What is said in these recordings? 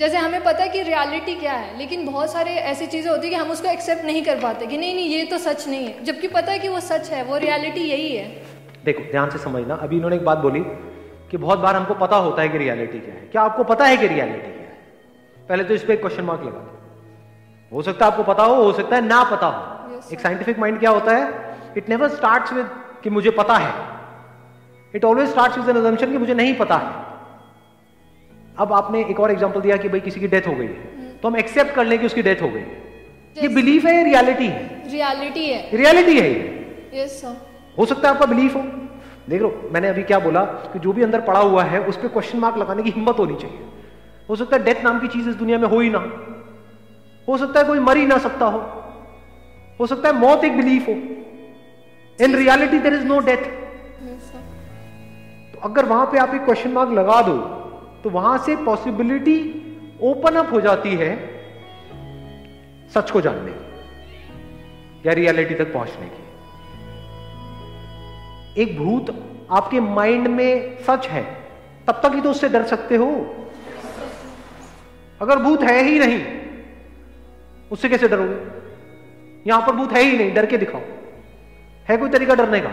जैसे हमें पता है कि रियलिटी क्या है लेकिन बहुत सारे ऐसी चीज़ें होती है कि हम उसको एक्सेप्ट नहीं कर पाते कि नहीं नहीं ये तो सच नहीं है। जबकि पता है कि वो सच है वो रियलिटी यही है। देखो ध्यान से समझना। अभी इन्होंने एक बात बोली कि बहुत बार हमको पता होता है कि रियलिटी क्या है। क्या आपको पता है कि रियलिटी क्या है? पहले तो इस पर क्वेश्चन मार्क लगा दो। हो सकता है आपको पता हो हो सकता है ना पता हो। Yes, एक साइंटिफिक माइंड क्या होता है? इट नेवर स्टार्ट विद कि मुझे पता है। It always start with an कि मुझे नहीं पता है। अब आपने एक और एग्ज़ाम्पल दिया कि भाई किसी की डेथ हो गई है। तो हम एक्सेप्ट कर लें कि उसकी डेथ हो गई। है ये बिलीफ है रियलिटी है? रियलिटी है। रियलिटी है ये। यस सर हो सकता है आपका बिलीफ हो। देख लो मैंने अभी क्या बोला कि जो भी अंदर पड़ा हुआ है उस पर क्वेश्चन मार्क लगाने की हिम्मत होनी चाहिए। हो सकता है डेथ नाम की चीज़ इस दुनिया में हो ही ना। हो सकता है कोई मर ही ना सकता हो। हो सकता है मौत एक बिलीफ हो। In reality there is no death तो अगर वहाँ पे आप एक क्वेश्चन मार्क लगा दो तो वहाँ से पॉसिबिलिटी ओपन अप हो जाती है सच को जानने की या रियलिटी तक पहुँचने की। एक भूत आपके माइंड में सच है, तब तक ही तो उससे डर सकते हो। अगर भूत है ही नहीं, उससे कैसे डरोगे? यहाँ पर भूत है ही नहीं, डर के दिखाओ। है कोई तरीका डरने का?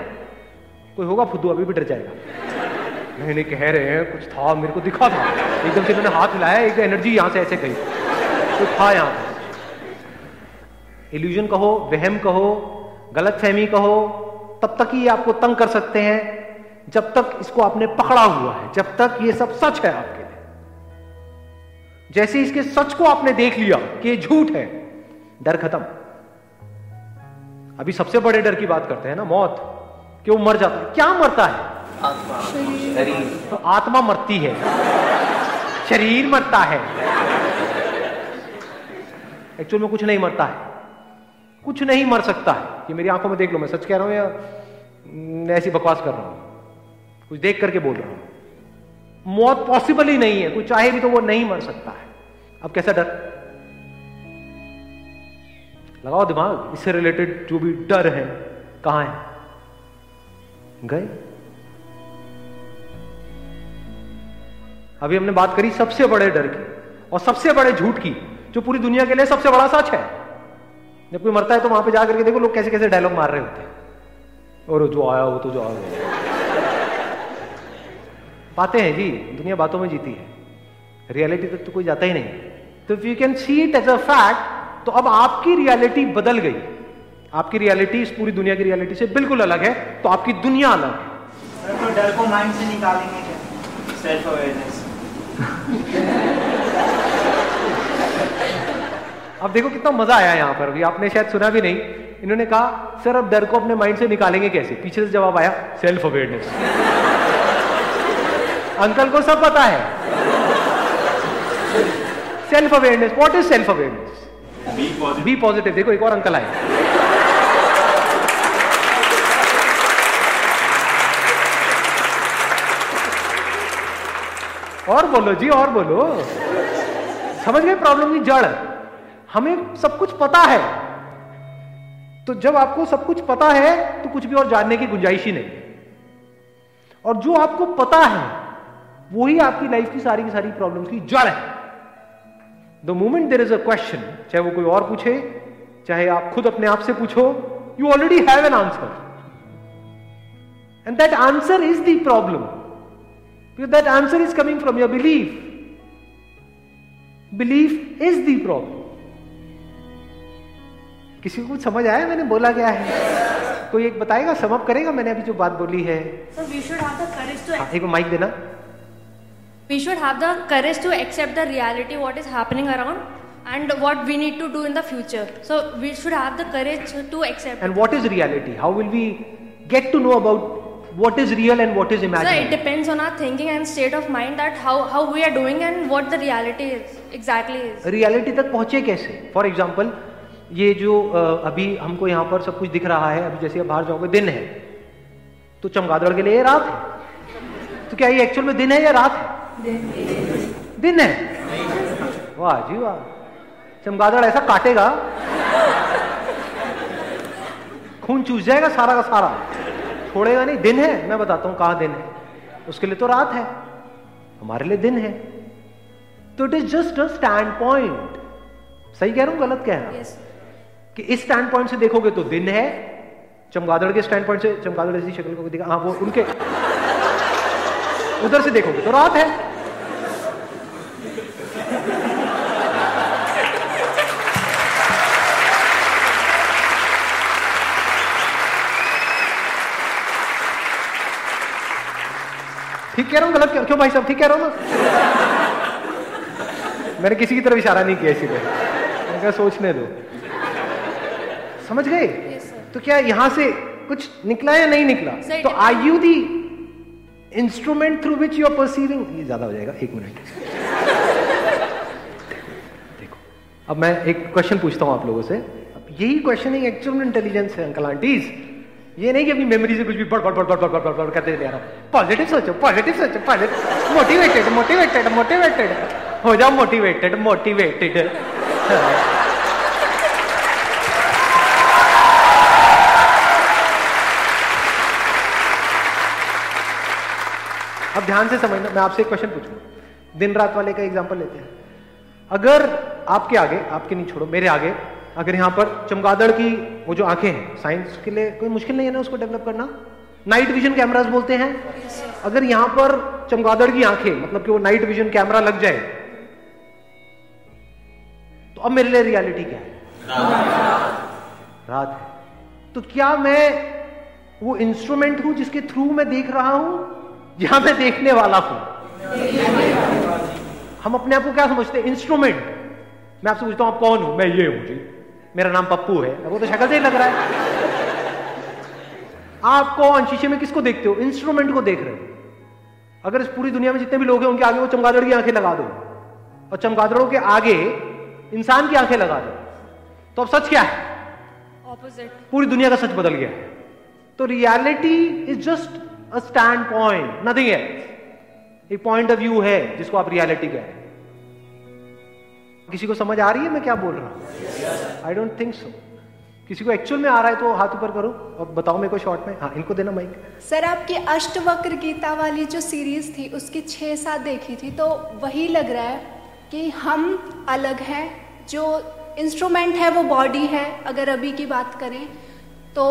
कोई होगा फुद्दू, अभी भी डर जाएगा। नहीं नहीं कह रहे हैं, कुछ था, मेरे को दिखा था। एकदम से मैंने हाथ हिलाया, एक एनर्जी यहाँ से ऐसे गई कुछ था यहाँ पर इल्यूजन कहो, वहम कहो गलत फहमी कहो, तब तक ही ये आपको तंग कर सकते हैं, जब तक इसको आपने पकड़ा हुआ है, जब तक ये सब सच है आपके लिए। जैसे इसके सच को आपने देख लिया कि ये झूठ है, डर खत्म। अभी सबसे बड़े डर की बात करते हैं ना, मौत। कि वो मर जाता है। क्या मरता है? तो आत्मा मरती है। शरीर मरता है। एक्चुअल में कुछ नहीं मरता है। कुछ नहीं मर सकता है। ये मेरी आँखों में देख लो मैं सच कह रहा हूँ या ऐसी बकवास कर रहा हूँ? कुछ देख करके बोल रहा हूँ। मौत पॉसिबल ही नहीं है। कुछ चाहे भी तो वो नहीं मर सकता है। अब कैसा डर? लगाओ दिमाग। इससे रिलेटेड जो भी डर है कहाँ है? गए? अभी हमने बात करी सबसे बड़े डर की और सबसे बड़े झूठ की, जो पूरी दुनिया के लिए सबसे बड़ा सच है। जब कोई मरता है तो वहाँ पे जाकर के देखो लोग कैसे कैसे डायलॉग मार रहे होते हैं। और जो आया वो तो जो आया बातें हैं जी, दुनिया बातों में जीती है। रियलिटी तक तो कोई जाता ही नहीं। तो if you can see it as a fact तो अब आपकी रियलिटी बदल गई। आपकी रियलिटी इस पूरी दुनिया की रियलिटी से बिल्कुल अलग है तो आपकी दुनिया अलग है। तो डर को माइंड से निकालेंगे क्या? सेल्फ अवेयरनेस अब देखो कितना मज़ा आया यहाँ पर अभी। आपने शायद सुना भी नहीं। इन्होंने कहा सर अब डर को अपने माइंड से निकालेंगे कैसे? पीछे से जवाब आया सेल्फ अवेयरनेस अंकल को सब पता है। Self awareness what is self awareness be positive देखो एक और अंकल आए। और बोलो जी, और बोलो। समझ गए? प्रॉब्लम की जड़। हमें सब कुछ पता है। तो जब आपको सब कुछ पता है तो कुछ भी और जानने की गुंजाइश ही नहीं। और जो आपको पता है, वही आपकी लाइफ की सारी की सारी प्रॉब्लम्स की जड़ है। The moment there is a question चाहे वो कोई और पूछे, चाहे आप खुद अपने आप से पूछो you already have an answer and that answer is the problem Because that answer is coming from your belief. Belief is the problem किसी को कुछ समझ आया? मैंने बोला क्या है? कोई एक बताएगा समअप करेगा? मैंने अभी जो बात बोली है। माइक देना। We should have the courage to accept the reality what is happening around and what we need to do in the future so we should have the courage to accept and what is reality how will we get to know about what is real and what is so it depends on our thinking and state of mind that how how we are doing and what the reality is exactly is. Reality तक पहुँचे कैसे? For example ये जो अभी हमको यहाँ पर सब कुछ दिख रहा है अभी जैसे बाहर जाओगे दिन है। तो चमगादड़ के लिए रात है। तो क्या ये एक्चुअल में दिन है या रात है? दिन है। वाह जी वाह। चमगादड़ ऐसा काटेगा। खून चूस जाएगा सारा का सारा। छोड़ेगा नहीं दिन है मैं बताता हूँ कहा दिन है। उसके लिए तो रात है हमारे लिए दिन है। तो it is just a stand point सही कह रहा हूँ गलत कह रहा हूँ? Yes. कि इस स्टैंड पॉइंट से देखोगे तो दिन है चमगादड़ के स्टैंड पॉइंट से चमगादड़ जैसी शक्ल को देखा हाँ वो उनके उधर से देखोगे तो रात है। कह रहा हूँ गलत क्यों भाई साहब ठीक कह रहा हूँ ना मैंने किसी की तरफ़ इशारा नहीं किया इसी पे मैंने कहा सोचने दो। समझ गए? Yes, तो क्या यहाँ से कुछ निकला या नहीं निकला? Sir, तो I you the instrument through which you are perceiving ये ज़्यादा हो जाएगा एक मिनट। देखो अब मैं एक क्वेश्चन पूछता हूँ आप लोगों से। अब यही क्वेश्चन है एक्चुअल इंटेलिजेंस है अंकल आंटीज ये नहीं कि अपनी मेमोरी से कुछ भी बड़ बड़ बड़ बड़ बड़ पढ़ पढ़ करते रहना पॉजिटिव सोचो पॉजिटिव सोचो पॉजिटिव मोटिवेटेड मोटिवेटेड मोटिवेटेड हो जाओ मोटिवेटेड मोटिवेटेड अब ध्यान से समझना, मैं आपसे एक क्वेश्चन पूछूँगा। दिन रात वाले का एग्ज़ाम्पल लेते हैं। अगर आपके आगे, आपके नहीं छोड़ो, मेरे आगे अगर यहाँ पर चमगादड़ की वो जो आँखें हैं साइंस के लिए कोई मुश्किल नहीं है ना उसको डेवलप करना? नाइट विजन कैमरास बोलते हैं? अगर यहाँ पर चमगादड़ की आँखें मतलब कि वो नाइट विजन कैमरा लग जाए तो अब मेरे लिए रियलिटी क्या है? रात है। तो क्या मैं वो इंस्ट्रूमेंट हूँ जिसके थ्रू मैं देख रहा हूँ? या मैं देखने वाला हूँ? हम अपने आप को क्या समझते हैं? इंस्ट्रूमेंट मैं आपसे पूछता हूँ, आप कौन हूँ? मैं ये हूँ, जी। मेरा नाम पप्पू है। वो तो शक्ल से ही लग रहा है। आप कौन? शीशे में किसको देखते हो? इंस्ट्रूमेंट को देख रहे हो। अगर इस पूरी दुनिया में जितने भी लोग हैं उनके आगे वो चमगादड़ की आँखें लगा दो। और चमगादड़ों के आगे इंसान की आँखें लगा दो। तो अब सच क्या है? Opposite. पूरी दुनिया का सच बदल गया है। तो reality is just a stand point nothing है एक पॉइंट ऑफ़ व्यू है जिसको आप रियलिटी कह रहे हैं। किसी को समझ आ रही है मैं क्या बोल रहा हूँ? आई डोंट थिंक सो किसी को एक्चुअल में आ रहा है तो हाथ ऊपर करो। और बताओ मेरे को शॉर्ट में। हाँ इनको देना माइक सर, आपकी अष्टवक्र गीता वाली जो सीरीज़ थी, उसकी छः सात देखी थी तो वही लग रहा है कि हम अलग हैं, जो इंस्ट्रूमेंट है वो बॉडी है, अगर अभी की बात करें तो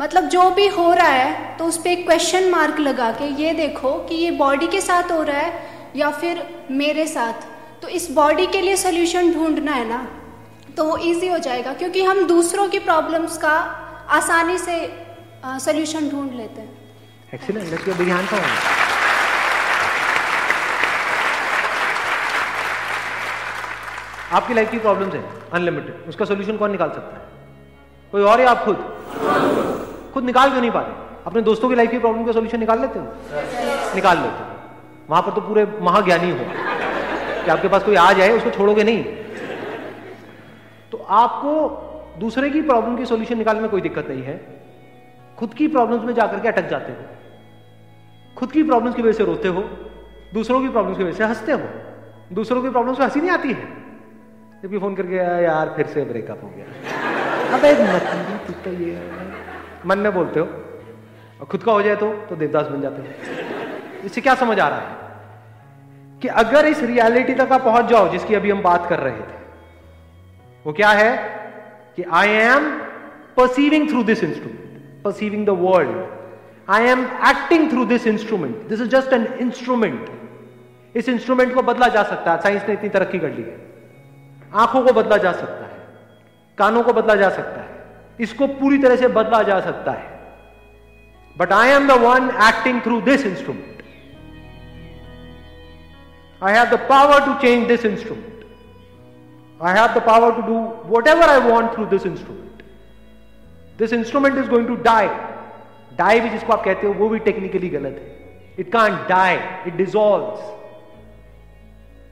मतलब जो भी हो रहा है तो उस पर एक क्वेश्चन मार्क लगा के ये देखो कि ये बॉडी के साथ हो रहा है या फिर मेरे साथ। तो इस बॉडी के लिए सोल्यूशन ढूंढना है ना? तो वो ईजी हो जाएगा क्योंकि हम दूसरों की प्रॉब्लम्स का आसानी से सोल्यूशन ढूंढ लेते हैं। Excellent let's give big for आपकी लाइफ की प्रॉब्लम्स है अनलिमिटेड उसका सोल्यूशन कौन निकाल सकता है? कोई और या आप खुद? खुद निकाल क्यों नहीं पाते अपने दोस्तों की लाइफ की प्रॉब्लम का सोल्यूशन निकाल लेते हो? निकाल लेते हो। वहाँ पर तो पूरे महाज्ञानी हो। कि आपके पास कोई आ जाए उसको छोड़ोगे नहीं। तो आपको दूसरे की प्रॉब्लम की सोल्यूशन निकालने में कोई दिक्कत नहीं है। खुद की प्रॉब्लम्स में जाकर के अटक जाते हो। खुद की प्रॉब्लम्स की वजह से रोते हो। दूसरों की प्रॉब्लम्स की वजह से हँसते हो। दूसरों की प्रॉब्लम्स में हँसी नहीं आती है। जब भी फ़ोन करके यार, फिर से ब्रेकअप हो गया। अब एक तो ये मन में बोलते हो। और खुद का हो जाए तो तो देवदास बन जाते हो। इससे क्या समझ आ रहा है? कि अगर इस रियलिटी तक आप पहुँच जाओ, जिसकी अभी हम बात कर रहे थे, वो क्या है? कि I am perceiving through this instrument perceiving the world I am acting through this instrument this is just an instrument इस इंस्ट्रूमेंट को बदला जा सकता है। साइंस ने इतनी तरक्की कर ली है। आँखों को बदला जा सकता है। कानों को बदला जा सकता है। इसको पूरी तरह से बदला जा सकता है। But I am the one acting through this instrument I have the power to change this instrument I have the power to do whatever I want through this instrument. This instrument is going to die. Die भी जिसको आप कहते हो वो भी technically गलत है it can't die it dissolves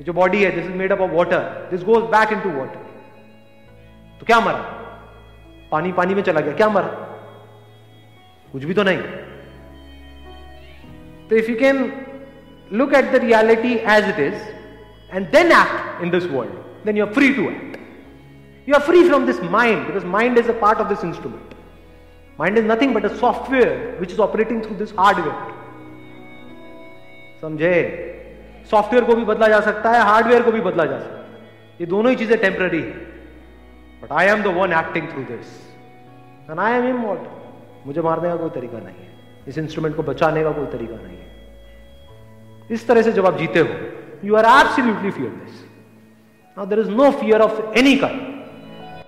जो बॉडी है this is made up of water this goes back into water तो क्या मरा पानी पानी में चला गया क्या मरा कुछ भी तो नहीं तो if you can look at the reality as it is and then act in this world, then you're free to act. You are free from this mind because mind is a part of this instrument. Mind is nothing but a software which is operating through this hardware. समझे? Software को भी बदला जा सकता है hardware को भी बदला जा सकता है। ये दोनों ही चीजें टेम्पररी है। But I am the one acting through this and I am इम मुझे मारने का कोई तरीका नहीं है। इस इंस्ट्रूमेंट को बचाने का कोई तरीका नहीं है। इस तरह से जब आप जीते हो you are absolutely fearless now there is no fear of any kind